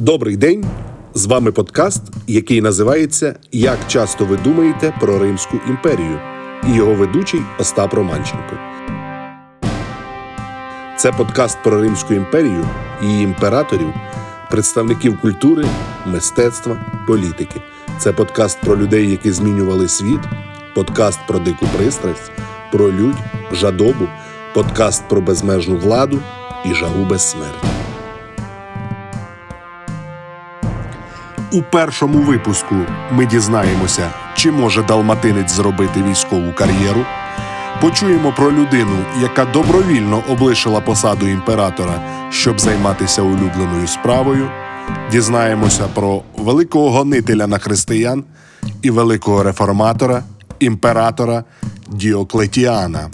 Добрий день! З вами подкаст, який називається Як часто ви думаєте про Римську імперію і його ведучий Остап Романченко. Це подкаст про Римську імперію, її імператорів, представників культури, мистецтва, політики. Це подкаст про людей, які змінювали світ, подкаст про дику пристрасть, про людь, жадобу, подкаст про безмежну владу і жагу безсмерті. У першому випуску ми дізнаємося, чи може далматинець зробити військову кар'єру. Почуємо про людину, яка добровільно облишила посаду імператора, щоб займатися улюбленою справою. Дізнаємося про великого гонителя на християн і великого реформатора, імператора Діоклетіана.